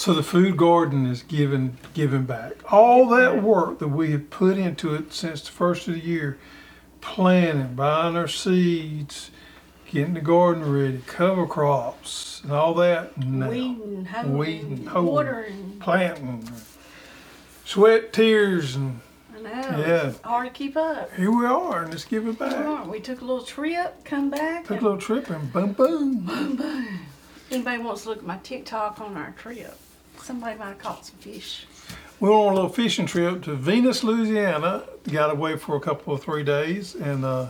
So the food garden is giving giving back. All that work that we have put into it since the first of the year, planting, buying our seeds, getting the garden ready, cover crops, and all that. Now, Weeding, hoeing, Weeding, hoeing. watering. planting, sweat, tears, and I know. Yeah. It's hard to keep up. here we are, and it's giving Come back. on, We took a little trip, come back. Took a and little trip and boom, boom, boom. Anybody wants to look at my TikTok on our trip? Somebody might have caught some fish. We went on a little fishing trip to Venus, Louisiana. Got away for a couple of three days and uh,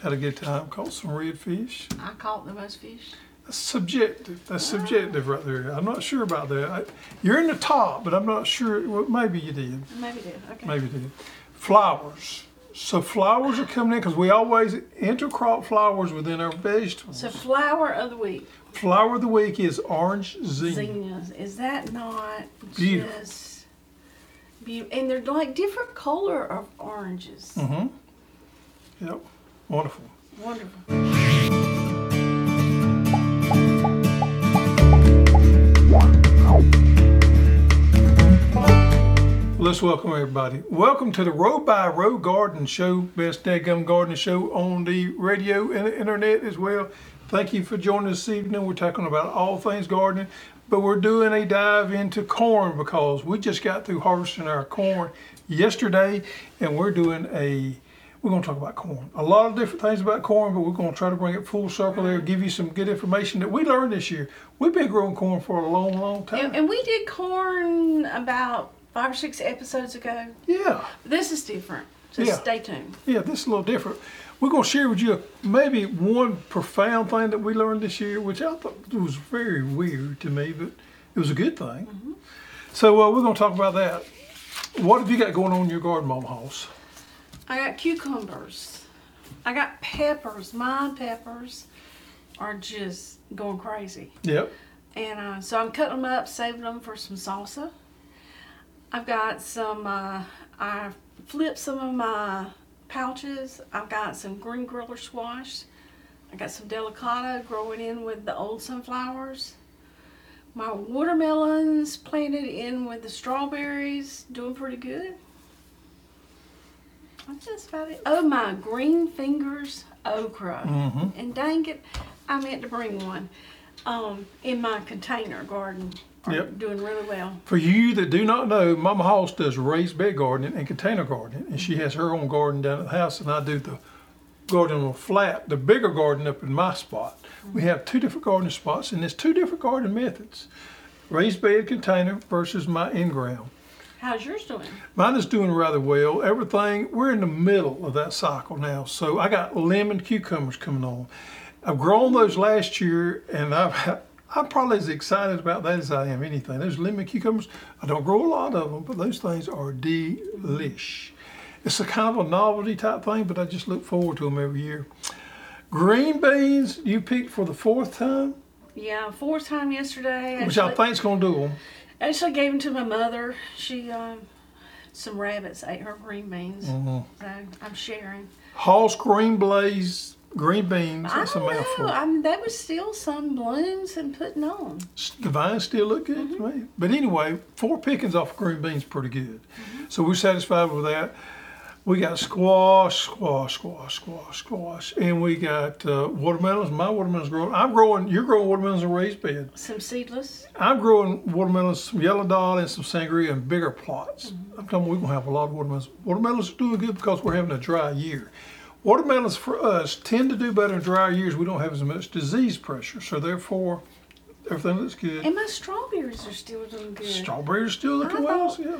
had a good time. Caught some redfish. I caught the most fish. That's subjective. That's subjective right there. I'm not sure about that. I, you're in the top, but I'm not sure. Well, maybe you did. Maybe did. Okay. Maybe you did. Flowers. So flowers are coming in because we always intercrop flowers within our vegetables. So flower of the week, Flower of the week is orange zinnia. zinnias. Is that not Beautiful. just beautiful? And they're like different color of oranges. Mm-hmm. Yep. Wonderful. Wonderful. Let's welcome everybody. Welcome to the Row by Row Garden Show, best dadgum garden show on the radio and the internet as well. Thank you for joining us this evening. We're talking about all things gardening, but we're doing a dive into corn because we just got through harvesting our corn yesterday, and we're doing a we're going to talk about corn. A lot of different things about corn, but we're going to try to bring it full circle there, give you some good information that we learned this year. We've been growing corn for a long, long time. And, and we did corn about five or six episodes ago. yeah. This is different. So Yeah. stay tuned. Yeah, this is a little different. We're going to share with you maybe one profound thing that we learned this year, which I thought was very weird to me, but it was a good thing. So uh, we're going to talk about that. What have you got going on in your garden, Mama Hoss? I got cucumbers. I got peppers. My peppers are just going crazy. Yep. And uh, so I'm cutting them up, saving them for some salsa. I've got some, uh, I flipped some of my pouches. I've got some green griller squash. I got some delicata growing in with the old sunflowers. My watermelons planted in with the strawberries, doing pretty good. That's just about it. Oh, my green fingers okra. Mm-hmm. And dang it, I meant to bring one. Um, in my container garden. Are Yep. Doing really well. For you that do not know, Mama Hoss does raised bed gardening and container gardening, and she has her own garden down at the house, and I do the garden on a flat, the bigger garden up in my spot. We mm-hmm. have two different gardening spots, and there's two different gardening methods: raised bed container versus my in-ground. How's yours doing? Mine is doing rather well. Everything, we're in the middle of that cycle now. So I got lemon cucumbers coming on. I've grown those last year and I've, I'm probably as excited about that as I am anything. Those lemon cucumbers, I don't grow a lot of them, but those things are delish. It's a kind of a novelty type thing, but I just look forward to them every year. Green beans, you picked for the fourth time, Yeah, fourth time yesterday. which I Actually, think's gonna do them. actually gave them to my mother. She, um, some rabbits ate her green beans. Mm-hmm. So I'm sharing. Hoss Green Blaze green beans, I that's a mouthful. know. I mean, there was still some blooms and putting on. The vines still look good to me. But anyway, four pickings off of green beans pretty good. So we're satisfied with that. We got squash, squash, squash, squash, squash, and we got uh, watermelons. My watermelons growing. I'm growing. You're growing watermelons in raised bed. Some seedless. I'm growing watermelons, some yellow doll, and some sangria in bigger plots. I'm telling you, we're gonna have a lot of watermelons. Watermelons are doing good because we're having a dry year. Watermelons for us tend to do better in dry years. We don't have as much disease pressure, so therefore, everything looks good. And my strawberries are still doing good. Strawberries are still looking I well. thought- Yeah.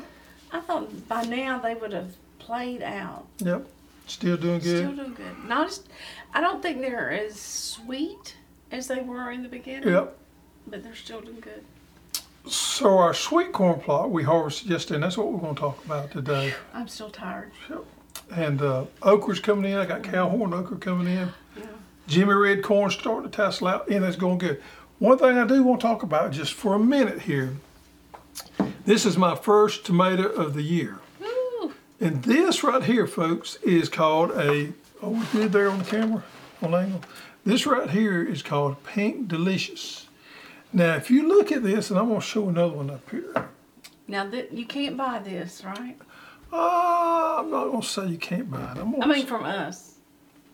I thought by now they would have played out. Yep. Still doing good. Still doing good. Not as, I don't think they're as sweet as they were in the beginning. Yep. But they're still doing good. So our sweet corn plot we harvested yesterday, and that's what we're going to talk about today. I'm still tired. And uh, okra's coming in. I got cowhorn okra coming in. Yeah. Jimmy red corn starting to tassel out, and it's going good. One thing I do want to talk about just for a minute here. This is my first tomato of the year. Woo! And this right here, folks, is called a, oh, we good there on the camera, on angle. This right here is called Pink Delicious. Now, if you look at this, and I'm going to show another one up here. Now that you can't buy this, right? Uh, I'm not going to say you can't buy it. I'm I mean, from us.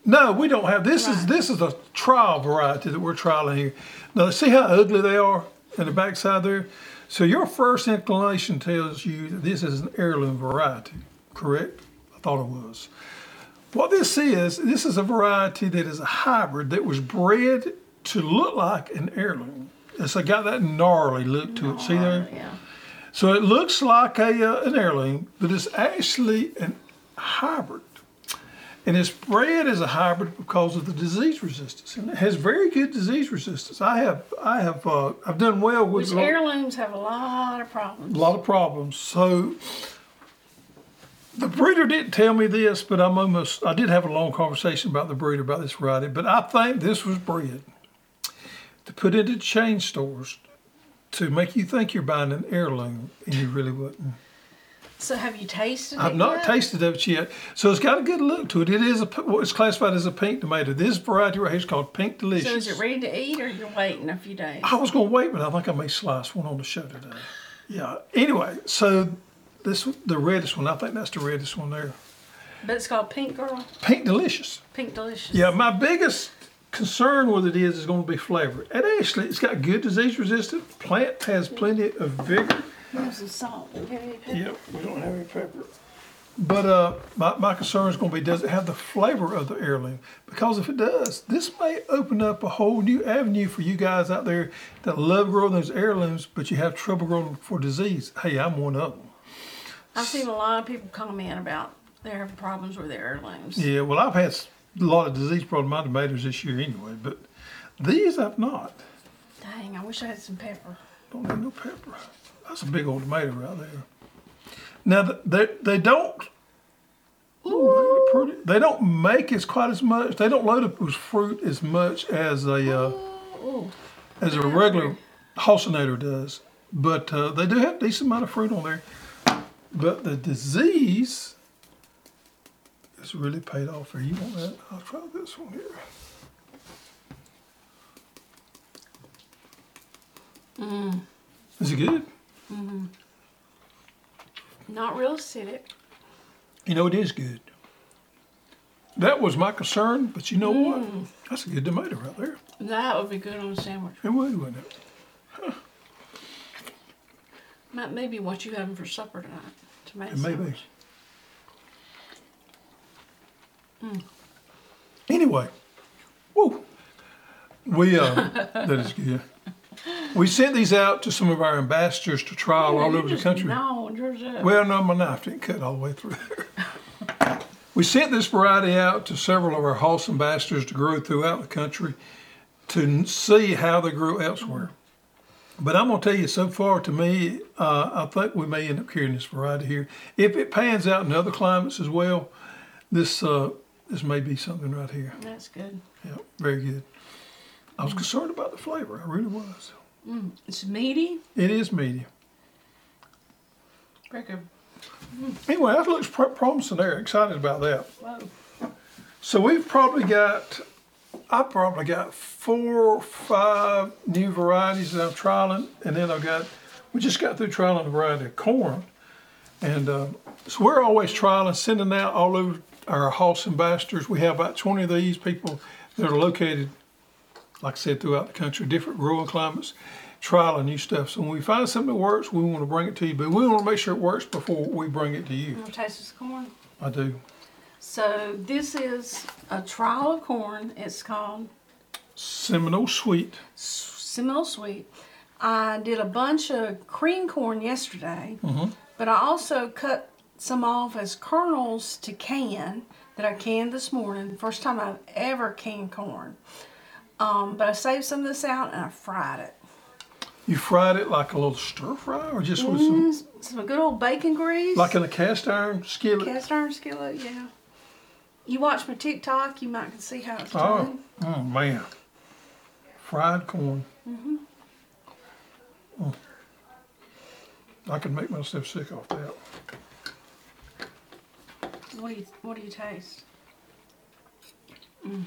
No, we don't have this. Is Right. this is a trial variety that we're trialing here. Now, see how ugly they are in the backside there. So your first inclination tells you that this is an heirloom variety, correct? I thought it was. What this is, this is a variety that is a hybrid that was bred to look like an heirloom. It's got that gnarly look to it. See there? Yeah. So it looks like a uh, an heirloom, but it's actually a hybrid. And it's bred as a hybrid because of the disease resistance, and it has very good disease resistance. I have I have uh, I've done well with Which heirlooms have a lot of problems. a lot of problems. So the breeder didn't tell me this, but I'm almost I did have a long conversation about the breeder about this variety, but I think this was bred to put into chain stores to make you think you're buying an heirloom, and you really wouldn't. So have you tasted it? I've not yet? tasted of it yet. So it's got a good look to it. It is a is classified as a pink tomato. This variety right here is called Pink Delicious. So is it ready to eat, or you're waiting a few days? I was going to wait, but I think I may slice one on the show today. Yeah. Anyway, so this the reddest one. I think that's the reddest one there. But it's called Pink Girl, Pink Delicious. Pink Delicious. Yeah. My biggest concern with it is is going to be flavor. And actually, it's got good disease resistant. Plant has plenty of vigor. There's some salt. Do you have any pepper? Yep, we don't have any pepper. But uh, my, my concern is going to be does it have the flavor of the heirloom? Because if it does, this may open up a whole new avenue for you guys out there that love growing those heirlooms, but you have trouble growing for disease. Hey, I'm one of them. I've seen a lot of people comment about they're having problems with their heirlooms. Yeah, well, I've had a lot of disease problem on tomatoes this year anyway, but these I've not. Dang, I wish I had some pepper. Don't need no pepper. That's a big old tomato right there. Now they they don't. Ooh, pretty. They don't make as quite as much. They don't load up with fruit as much as a uh, Ooh, as a regular halcinator does, but uh, they do have a decent amount of fruit on there. But the disease is really paid off here. You want that? I'll try this one here. Is it good? Mm-hmm. not real acidic. You know, it is good. That was my concern, but you know what? That's a good tomato right there. That would be good on a sandwich. It would, wouldn't it? Might maybe what you having for supper tonight. Tomato It may be. Sandwich. Anyway, woo. We, uh, that is good. We sent these out to some of our ambassadors to trial all You over the country. gnawed yours up. Well, no, my knife didn't cut all the way through there. we sent this variety out to several of our Hoss ambassadors to grow throughout the country to see how they grew elsewhere. But I'm going to tell you, so far to me, uh, I think we may end up carrying this variety here. If it pans out in other climates as well, this uh, this may be something right here. That's good. Yeah, very good. I was concerned about the flavor. I really was. It's meaty. It is meaty. Very good. Anyway, that looks pr- promising there. Excited about that. Whoa. So we've probably got, I probably got four or five new varieties that I'm trialing, and then I've got, we just got through trialing a variety of corn, and uh, so we're always trialing, sending out all over our Hoss ambassadors. We have about 20 of these people that are located, like I said, throughout the country, different growing climates, trialing new stuff. So when we find something that works, we want to bring it to you, but we want to make sure it works before we bring it to you. You want to taste this corn? I do. So this is a trial of corn. It's called Seminole Sweet. Seminole Sweet. I did a bunch of cream corn yesterday, Mm-hmm. but I also cut some off as kernels to can that I canned this morning. First time I've ever canned corn. Um, but I saved some of this out and I fried it. You fried it like a little stir fry, or just with some, Mm, some good old bacon grease. like in a cast iron skillet? cast iron skillet, yeah. You watch my TikTok, you might can see how it's Oh, done. oh man, fried corn. Mm-hmm. I could make myself sick off that. What do you What do you taste? Mm.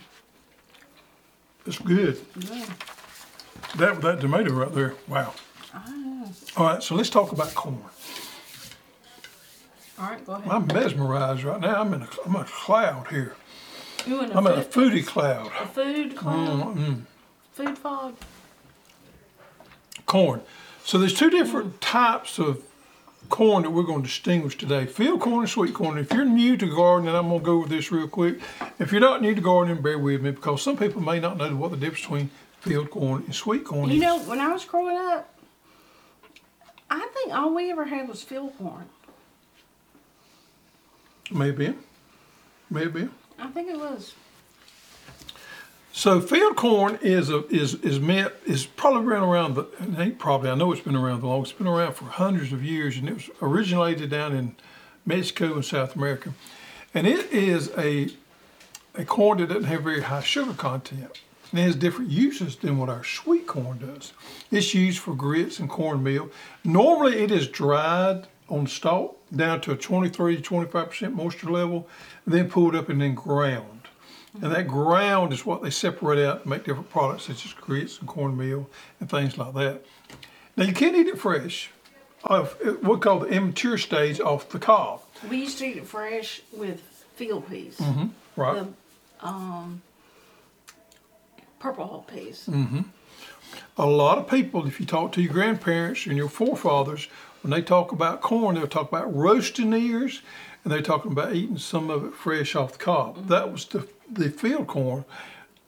It's good. Yeah. that that tomato right there. Wow. Ah. All right, so let's talk about corn. All right, go ahead. I'm mesmerized right now. I'm in a, I'm in a cloud here. You in a, I'm in a food, foodie cloud. a food cloud? Mm, mm. Food fog? Corn. So there's two different types of corn that we're going to distinguish today: field corn and sweet corn. If you're new to gardening, I'm going to go over this real quick. If you're not new to gardening, bear with me because some people may not know what the difference between field corn and sweet corn You is. You know, when I was growing up, I think all we ever had was field corn. Maybe, maybe. I think it was. So field corn is a, is is is probably been around the ain't probably I know it's been around the longest. It's been around for hundreds of years, and it was originated down in Mexico and South America, and it is a a corn that doesn't have very high sugar content. And it has different uses than what our sweet corn does. It's used for grits and cornmeal. Normally, it is dried on stalk down to a 23 to 25 percent moisture level, then pulled up and then ground. And that ground is what they separate out and make different products such as grits and cornmeal and things like that. Now you can't eat it fresh. Of what we call the immature stage off the cob, We used to eat it fresh with field peas. Mm-hmm, right? The um, purple hull peas. Mm-hmm. A lot of people, if you talk to your grandparents and your forefathers, when they talk about corn, they'll talk about roasting ears, and they're talking about eating some of it fresh off the cob. That was the the field corn,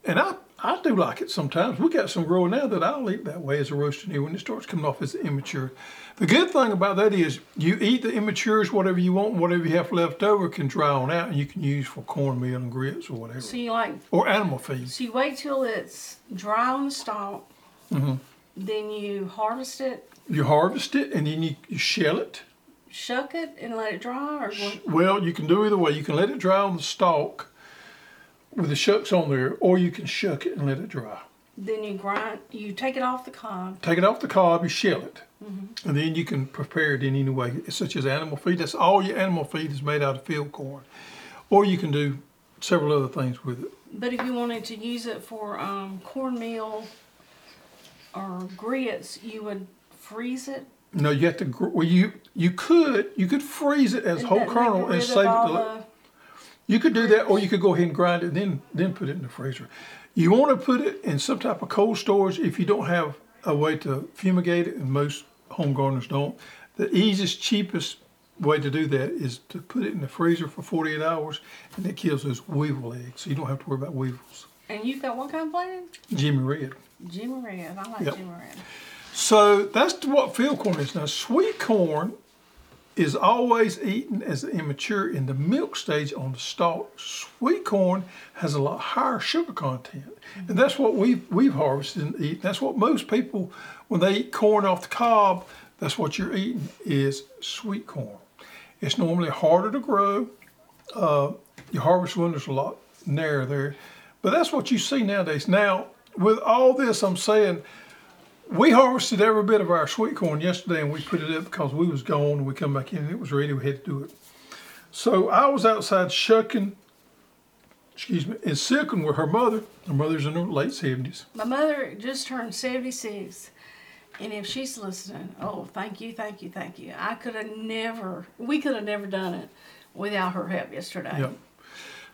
and I I do like it sometimes. We got some growing now that I'll eat that way as a roasting ear when it starts coming off as immature. The good thing about that is you eat the immatures, whatever you want, whatever you have left over can dry on out, and you can use for cornmeal and grits or whatever, So you like or animal feed. so you wait till it's dry on the stalk. Mm-hmm. Then you harvest it, You harvest it, and then you, you shell it. shuck it, and let it dry, or? Well, you can do either way. You can let it dry on the stalk with the shucks on there, or you can shuck it and let it dry. then you grind. You take it off the cob. Take it off the cob, you shell it, and then you can prepare it in any way, such as animal feed. That's all your animal feed is made out of field corn, or you can do several other things with it. But if you wanted to use it for um, cornmeal or grits, you would freeze it. No, you have to. Well, you you could you could freeze it as whole kernel and save it. To, the- You could do that, or you could go ahead and grind it, and then then put it in the freezer. You want to put it in some type of cold storage if you don't have a way to fumigate it, and most home gardeners don't. The easiest, cheapest way to do that is to put it in the freezer for 48 hours, and it kills those weevil eggs, so you don't have to worry about weevils. and you've got what kind of plant? Jimmy Red. Jimmy Red. I like Yep. Jimmy Red. So that's what field corn is. Now, sweet corn is always eaten as immature in the milk stage on the stalk. Sweet corn has a lot higher sugar content, and that's what we've we've harvested and eaten. That's what most people, when they eat corn off the cob, that's what you're eating is sweet corn. It's normally harder to grow. Uh, your harvest window's a lot narrower there, but that's what you see nowadays. Now, with all this, I'm saying we harvested every bit of our sweet corn yesterday and we put it up because we was gone and we come back in and it was ready. We had to do it. So I was outside shucking, excuse me, and silking with her mother. Her mother's in her late 70s. My mother just turned 76. And if she's listening, oh, thank you, thank you, thank you. I could have never, we could have never done it without her help yesterday. Yep.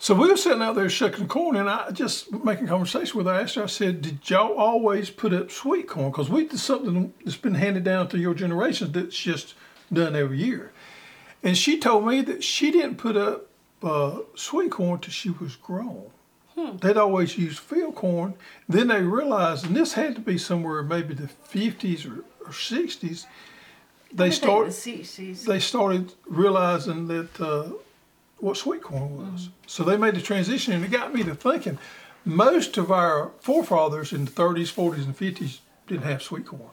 So we were sitting out there shucking corn, and I just making conversation with her. I asked her, I said, "Did y'all always put up sweet corn? Because we did something that's been handed down to your generations that's just done every year." And she told me that she didn't put up uh, sweet corn till she was grown. They'd always used field corn. Then they realized, and this had to be somewhere maybe the 50s or, or 60s. They started the 60s. they started realizing that uh, what sweet corn was. So they made the transition, and it got me to thinking. Most of our forefathers in the 30s, 40s, and 50s didn't have sweet corn.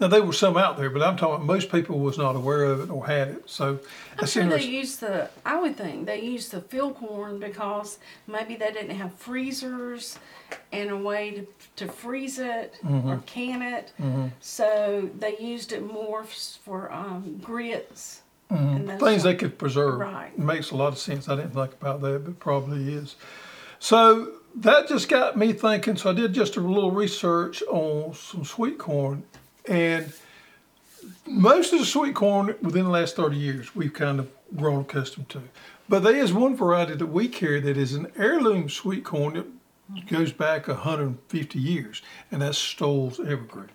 Now there were some out there, but I'm talking most people was not aware of it or had it. So I'm sure they used the, I would think they used the field corn because maybe they didn't have freezers and a way to, to freeze it Mm-hmm. or can it. So they used it more for um, grits. And Mm-hmm. Things they could preserve. Right. Makes a lot of sense. I didn't think about that, but probably is. So that just got me thinking. So I did just a little research on some sweet corn, and most of the sweet corn within the last 30 years we've kind of grown accustomed to. But there is one variety that we carry that is an heirloom sweet corn that goes back 150 years, and that's Stowell's Evergreen.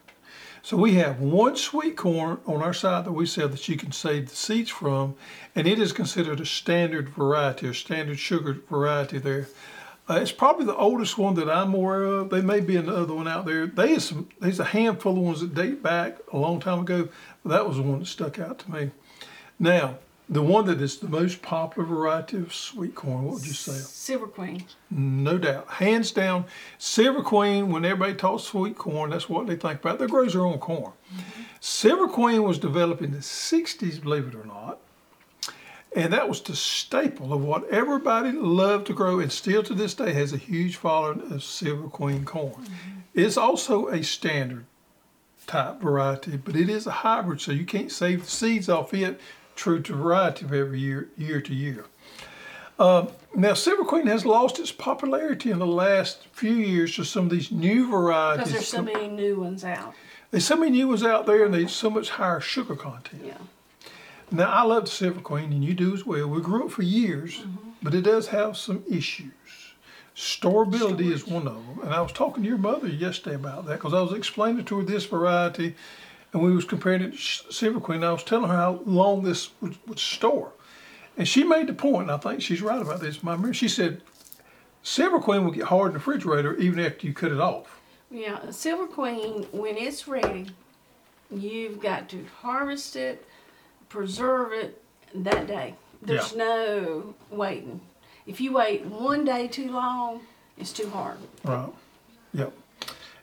So we have one sweet corn on our side that we sell that you can save the seeds from, and it is considered a standard variety, a standard sugar variety there. Uh, it's probably the oldest one that I'm aware of. There may be another one out there. There's some, there's a handful of ones that date back a long time ago, but that was the one that stuck out to me. Now, the one that is the most popular variety of sweet corn, what would you say? Silver Queen. No doubt. Hands down, Silver Queen, when everybody talks sweet corn, that's what they think about. They grow their own corn. Mm-hmm. Silver Queen was developed in the 60s, believe it or not. And that was the staple of what everybody loved to grow, and still to this day has a huge following of Silver Queen corn. Mm-hmm. It's also a standard type variety, but it is a hybrid, so you can't save the seeds off it true to variety of every year, year to year. Uh, now, Silver Queen has lost its popularity in the last few years to some of these new varieties. Because there's so many new ones out. There's so many new ones out there, and there's so much higher sugar content. Yeah. Now, I love the Silver Queen, and you do as well. We grew it for years, mm-hmm. but it does have some issues. Storability Storage. is one of them, and I was talking to your mother yesterday about that because I was explaining to her this variety and we was comparing it to Silver Queen. I was telling her how long this would, would store, and she made the point, and I think she's right about this. My memory, she said, Silver Queen will get hard in the refrigerator even after you cut it off. Yeah, Silver Queen, when it's ready, you've got to harvest it, preserve it that day. There's yeah. no waiting. If you wait one day too long, it's too hard. Right. Yep.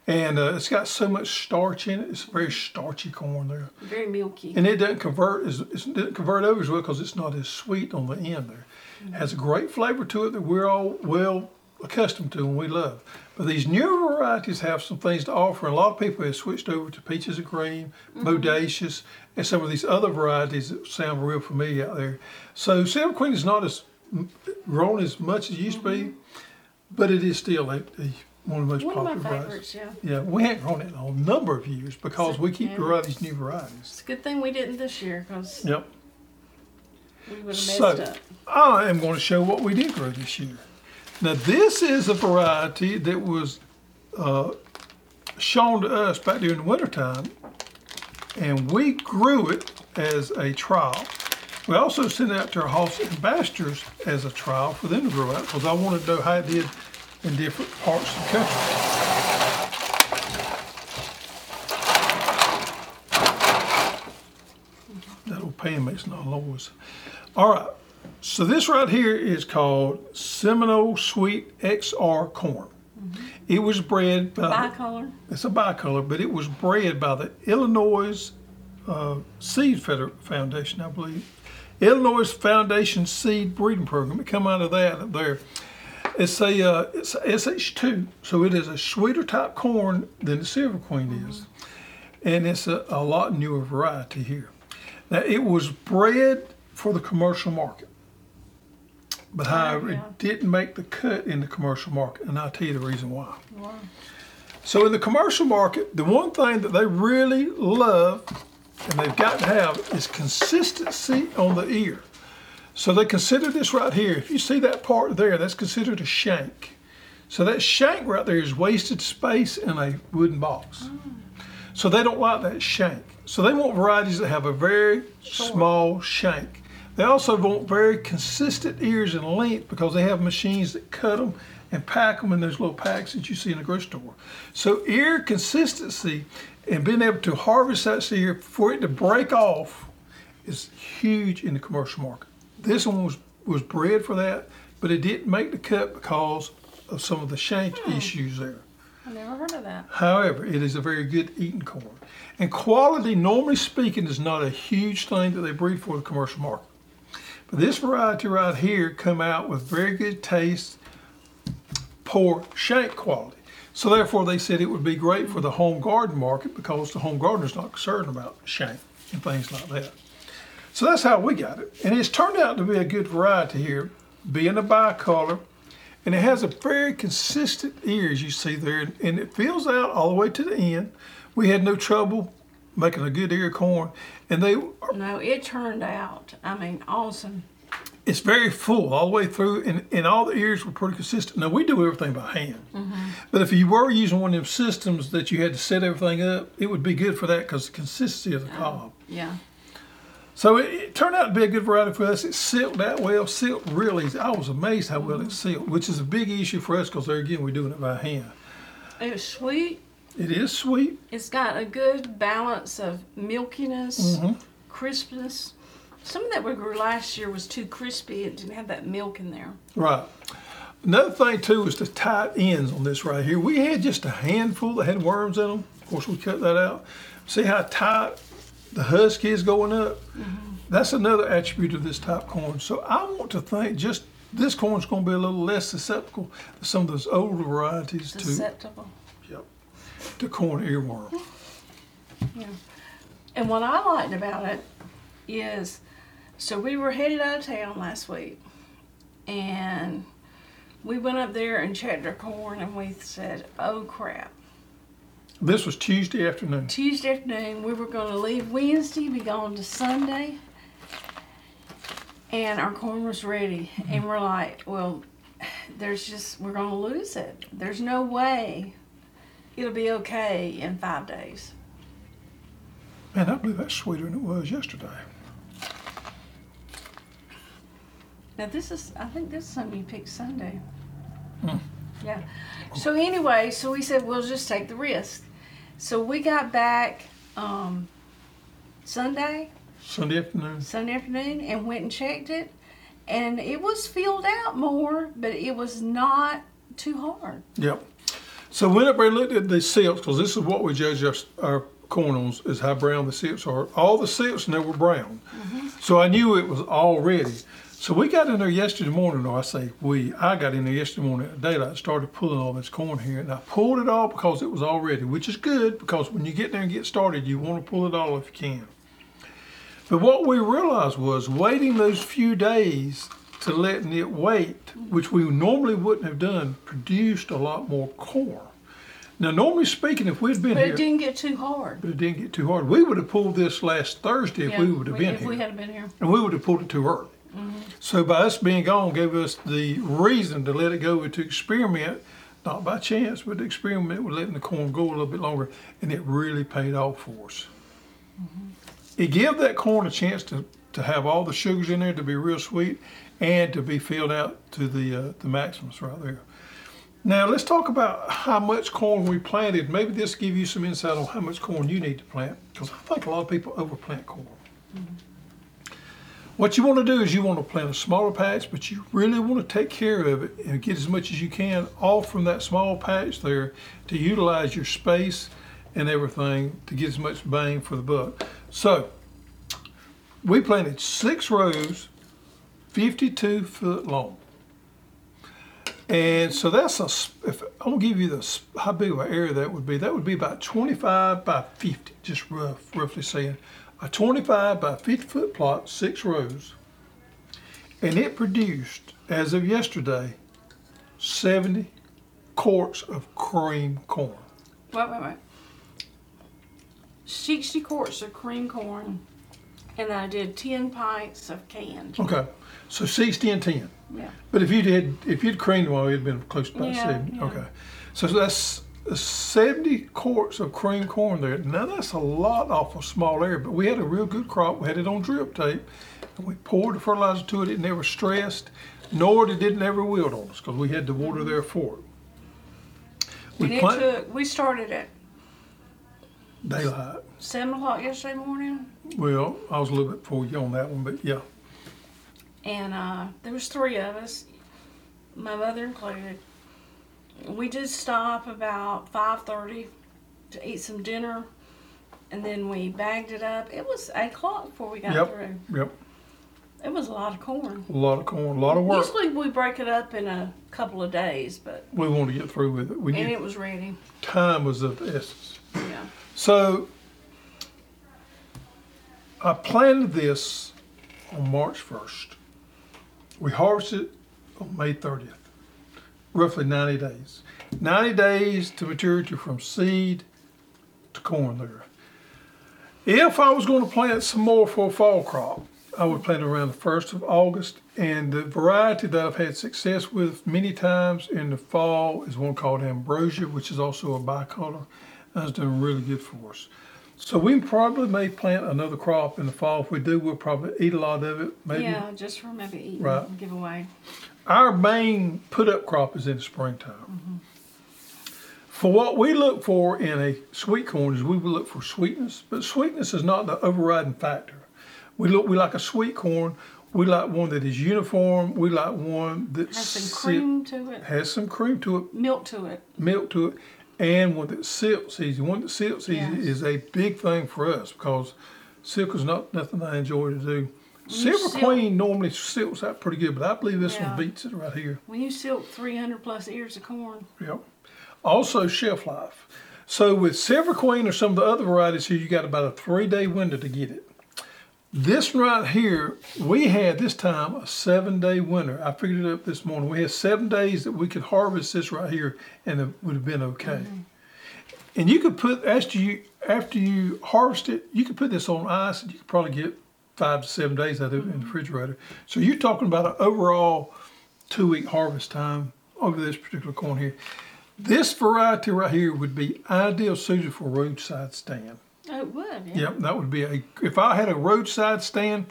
And uh, it's got so much starch in it. It's very starchy corn there. Very milky. And it doesn't convert as it doesn't convert over as well because it's not as sweet on the end there. Mm-hmm. It has a great flavor to it that we're all well accustomed to and we love. But these newer varieties have some things to offer. And a lot of people have switched over to peaches and cream, mm-hmm. bodacious, and some of these other varieties that sound real familiar out there. So Silver Queen is not as grown as much as it used mm-hmm. to be, mm-hmm. but it is still a, a one of the most One popular of my favorites, varieties. yeah. Yeah, we haven't grown it in a number of years because we keep Yeah. growing these new varieties. It's a good thing we didn't this year because Yep. we would have messed So up. I am going to show what we did grow this year. Now this is a variety that was uh, shown to us back during the wintertime, and we grew it as a trial. We also sent it out to our Hoss ambassadors as a trial for them to grow out because I wanted to know how it did in different parts of the country. That old pan makes no noise. All right, so this right here is called Seminole Sweet XR Corn. Mm-hmm. It was bred by bicolor. It's a bicolor, but it was bred by the Illinois uh, Seed Foundation, I believe. Illinois Foundation Seed Breeding Program. It come out of that there. It's a uh, it's a SH2, so it is a sweeter type corn than the Silver Queen mm-hmm. is, and it's a, a lot newer variety here. Now it was bred for the commercial market, but however yeah. it didn't make the cut in the commercial market, and I'll tell you the reason why. Wow. So in the commercial market, the one thing that they really love and they've got to have is consistency on the ear. So they consider this right here. If you see that part there, that's considered a shank. So that shank right there is wasted space in a wooden box. Mm. So they don't like that shank. So they want varieties that have a very small shank. They also want very consistent ears and length because they have machines that cut them and pack them in those little packs that you see in the grocery store. So ear consistency and being able to harvest that ear for it to break off is huge in the commercial market. This one was, was bred for that, but it didn't make the cut because of some of the shank hmm. issues there. I never heard of that. However, it is a very good eating corn. And quality, normally speaking, is not a huge thing that they breed for the commercial market. But this variety right here come out with very good taste, poor shank quality. So therefore, they said it would be great for the home garden market because the home gardener's not concerned about shank and things like that. So that's how we got it. And it's turned out to be a good variety here, being a bicolor and it has a very consistent ear as you see there, and, it fills out all the way to the end. We had no trouble making a good ear corn, and they No, it turned out, I mean, awesome. it's very full all the way through, and, and all the ears were pretty consistent. Now we do everything by hand, mm-hmm. but if you were using one of them systems that you had to set everything up, it would be good for that because the consistency of the cob. Yeah. So it, it turned out to be a good variety for us. It sealed that well, sealed really. I was amazed how well it sealed, which is a big issue for us because there again we're doing it by hand. It's sweet. It is sweet. It's got a good balance of milkiness, Mhm. crispness. Some of that we grew last year was too crispy. It didn't have that milk in there. Right. Another thing too is the tight ends on this right here. We had just a handful that had worms in them. Of course, we cut that out. See how tight the husk is going up? Mm-hmm. That's another attribute of this type corn. So I want to think just this corn's going to be a little less susceptible to some of those older varieties too. Susceptible. yep, to corn earworm. Yeah. And what I liked about it is, so we were headed out of town last week, and we went up there and checked our corn, and we said, "Oh crap!" This was Tuesday afternoon. Tuesday afternoon, we were going to leave Wednesday, be gone to Sunday, and our corn was ready, and we're like, "Well, there's just we're going to lose it. There's no way it'll be okay in five days." Man, I believe that's sweeter than it was yesterday. Now this is, I think this is something you picked Sunday. Hmm. Yeah. So anyway, so we said we'll just take the risk. So we got back um, Sunday, Sunday afternoon. Sunday afternoon, and went and checked it, and it was filled out more, but it was not too hard. Yep. So we went up there and looked at the silks because this is what we judge our, our corn on is how brown the silks are. All the silks in there were brown. So I knew it was all ready. So we got in there yesterday morning, or I say we, I got in there yesterday morning at daylight started pulling all this corn here. And I pulled it all because it was all ready, which is good because when you get there and get started, you want to pull it all if you can. But what we realized was waiting those few days to letting it wait, which we normally wouldn't have done, produced a lot more corn. Now, normally speaking, if we'd been But here, it didn't get too hard. but it didn't get too hard, we would have pulled this last Thursday if we would have been if here, we had been here. and we would have pulled it too early. Mm-hmm. So by us being gone, gave us the reason to let it go and to experiment, not by chance, but to experiment with letting the corn go a little bit longer, and it really paid off for us. Mm-hmm. It gave that corn a chance to, to have all the sugars in there to be real sweet and to be filled out to the uh, the maximums right there. Now let's talk about how much corn we planted. Maybe this give you some insight on how much corn you need to plant, because I think a lot of people overplant corn. Mm-hmm. What you want to do is you want to plant a smaller patch, but you really want to take care of it and get as much as you can off from that small patch there to utilize your space and everything to get as much bang for the buck. So we planted six rows, 52 foot long. And so that's a, if I'm gonna give you the, how big of an area that would be, that would be about 25 by 50, just rough, roughly saying. A 25 by 50 foot plot, six rows. And it produced, as of yesterday, 70 quarts of cream corn. Wait, wait, wait. 60 quarts of cream corn, and I did 10 pints of canned. Okay, so 60 and 10. Yeah. But if you'd had, if you'd creamed them all, it'd been close to about Yeah, 70. yeah. Okay. So that's 70 quarts of cream corn there. Now that's a lot off a small area, but we had a real good crop. We had it on drip tape, and we poured the fertilizer to it. It never stressed, nor did it never wilt on us because we had the water there for it. And We it plant took, we started at daylight. 7 o'clock yesterday morning, Well, I was a little bit before you on that one, but yeah. and uh, there was three of us, my mother included. We did stop about 5.30 to eat some dinner, and then we bagged it up. It was 8 o'clock before we got Yep. through. Yep. It was a lot of corn. A lot of corn, a lot of work. Usually we break it up in a couple of days, but We wanted to get through with it. We and it was ready. time was of the essence. Yeah. So I planted this on March 1st. We harvested on May 30th. Roughly 90 days. 90 days to maturity from seed to corn there. If I was going to plant some more for a fall crop, I would plant around the 1st of August. And the variety that I've had success with many times in the fall is one called Ambrosia, which is also a bicolor. That's doing really good for us. So we probably may plant another crop in the fall. If we do, we'll probably eat a lot of it. Maybe Yeah, just for maybe eating Right. and give away. Our main put up crop is in the springtime. For what we look for in a sweet corn is we will look for sweetness, but sweetness is not the overriding factor. We look we like a sweet corn. We like one that is uniform. We like one that Has some cream to it, has some cream to it, milk to it. milk to it, and one that silks easy. One that silks easy is a big thing for us because silk is not nothing I enjoy to do. Silver silk- Queen normally silks out pretty good, but I believe this Yeah. one beats it right here. When you silk 300 plus ears of corn, Yep. Also shelf life. So with Silver Queen or some of the other varieties here, you got about a three day window to get it. This one right here, we had this time a seven day winter. I figured it up this morning. We had seven days that we could harvest this right here and it would have been okay. Mm-hmm. And you could put after you after you harvest it, you could put this on ice and you could probably get five to seven days out of it in the refrigerator. So you're talking about an overall two week harvest time over this particular corn here. This variety right here would be ideal suited for roadside stand. oh, it would. Yeah. Yep, that would be a. If I had a roadside stand,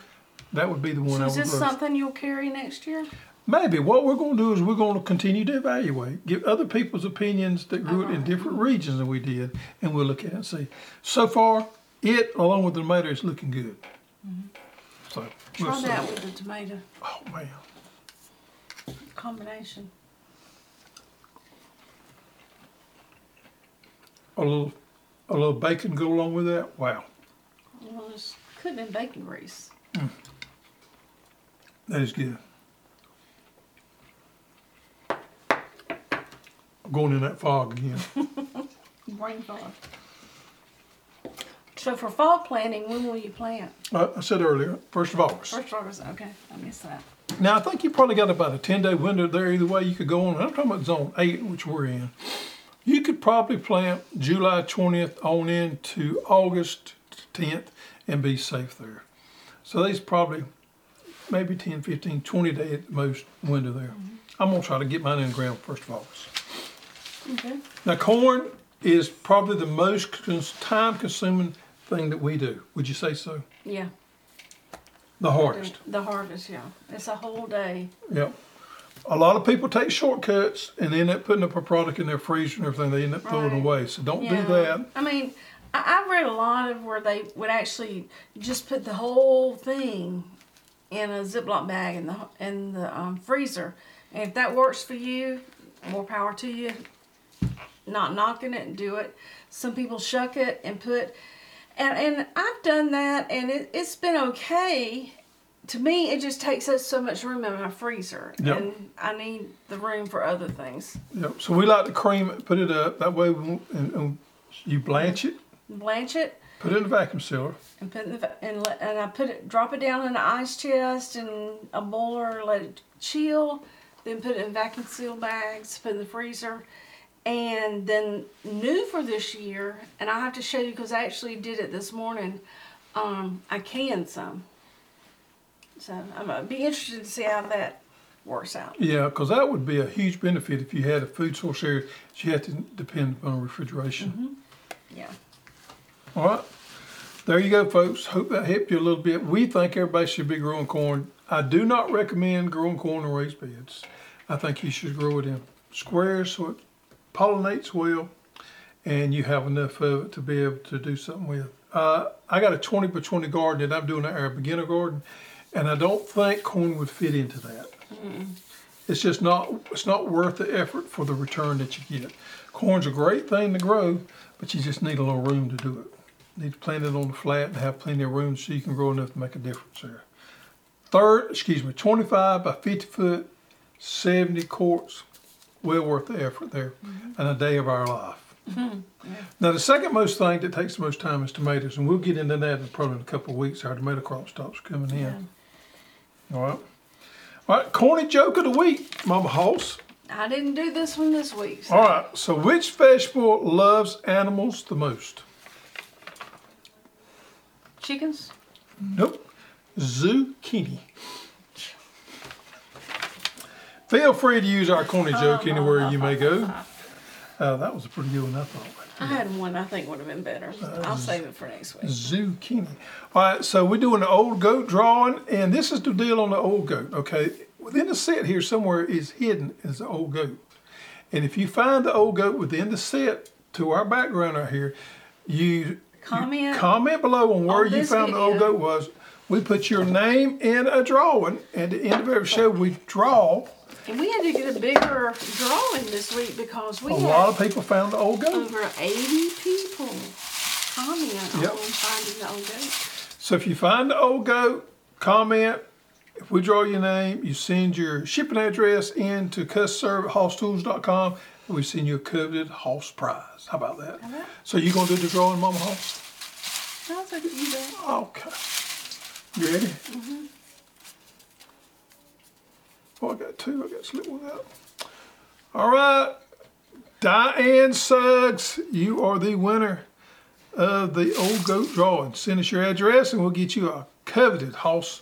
that would be the one So I is would this roast. something you'll carry next year? Maybe what we're going to do is we're going to continue to evaluate, give other people's opinions that grew it in uh-huh. different regions than we did, and we'll look at it and see. So far, it along with the tomato is looking good. We'll Try that with the tomato Oh man, combination. a little, a little bacon go along with that. Wow, Well, it's could have been bacon grease. Mm. that is good. Going in that fog again. Brain fog. So for fall planting, when will you plant? I, I said earlier, first of August. First of August. Okay, I missed that. Now I think you probably got about a ten day window there. Either way, you could go on. I'm talking about zone eight, which we're in. You could probably plant July twentieth on into August tenth and be safe there. So these probably maybe 10, 15, 20 day at the most window there. Mm-hmm. I'm gonna try to get mine in the ground first of August. Okay. Now corn is probably the most time consuming thing that we do. Would you say so? Yeah. The hardest. The harvest. Yeah. It's a whole day. Yep. A lot of people take shortcuts and they end up putting up a product in their freezer and everything. They end up throwing it Right. away. So don't Yeah. do that. I mean, I, I've read a lot of where they would actually just put the whole thing in a Ziploc bag in the in the um, freezer, and if that works for you, more power to you. Not knocking it and do it. Some people shuck it and put, and and I've done that and it, it's been okay. To me, it just takes up so much room in my freezer, Yep. and I need the room for other things. Yep. So we like to cream it, put it up. That way, we and, and you blanch it, Blanch it, put it in the vacuum sealer. and put in the and let, and I put it drop it down in an ice chest and a bowler, let it chill, then put it in vacuum seal bags, put it in the freezer, and then new for this year, and I have to show you because I actually did it this morning. Um, I canned some, so I'm gonna be interested to see how that works out. Yeah, because that would be a huge benefit if you had a food source area. that You had to depend upon refrigeration. Yeah. All right. There you go, folks. Hope that helped you a little bit. We think everybody should be growing corn. I do not recommend growing corn in raised beds. I think you should grow it in squares so it pollinates well and you have enough of it to be able to do something with. Uh, I got a 20 by 20 garden that I'm doing our beginner garden, and I don't think corn would fit into that. It's just not it's not worth the effort for the return that you get. Corn's a great thing to grow, but you just need a little room to do it. You need to plant it on the flat and have plenty of room so you can grow enough to make a difference there. Third, excuse me, 25 by 50 foot, 70 quarts, well worth the effort there, mm-hmm. and a day of our life. Mm-hmm. Mm-hmm. Now the second most thing that takes the most time is tomatoes, and we'll get into that in probably in a couple of weeks. Our tomato crop stops coming in. Yeah. All right. All right, corny joke of the week, Mama Hoss. I didn't do this one this week. so- All right. So, which vegetable loves animals the most? Chickens? Nope. Zucchini. Feel free to use our corny joke anywhere you may go. Uh, that was a pretty good one, I thought. I had one I think would have been better. Uh, I'll save it for next week. Zucchini. All right, so we're doing the old goat drawing, and this is the deal on the old goat. Okay, within the set here somewhere is hidden is the old goat, and if you find the old goat within the set to our background right here, you Comment. comment below on where on you found the old goat was. We put your name in a drawing, and at the end of every show we draw. And we had to get a bigger drawing this week because we A had lot of people found the old goat. over 80 people comment Yep. on finding the old goat. So if you find the old goat, comment. If we draw your name, you send your shipping address in to customerserve@hosstools.com and we send you a coveted Hoss prize. How about that? So you gonna do the drawing, Mama Hoss? How's that you do? Okay. You ready? Mm-hmm. Oh, I got two. I got to slip one out. All right. Diane Suggs, you are the winner of the old goat drawing. Send us your address and we'll get you a coveted Hoss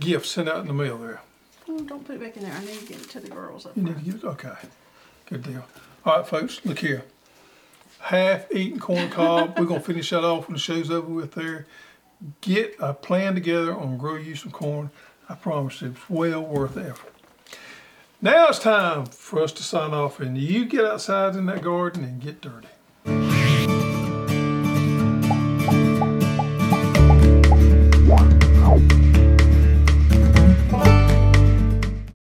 gift sent out in the mail there. Oh, don't put it back in there. I need to get it to the girls up You need to get it? Okay. Good deal. All right, folks, look here. Half eaten corn cob. We're going to finish that off when the show's over with there. Get a plan together on grow you some corn. I promise it's well worth the effort. Now it's time for us to sign off, and you get outside in that garden and get dirty.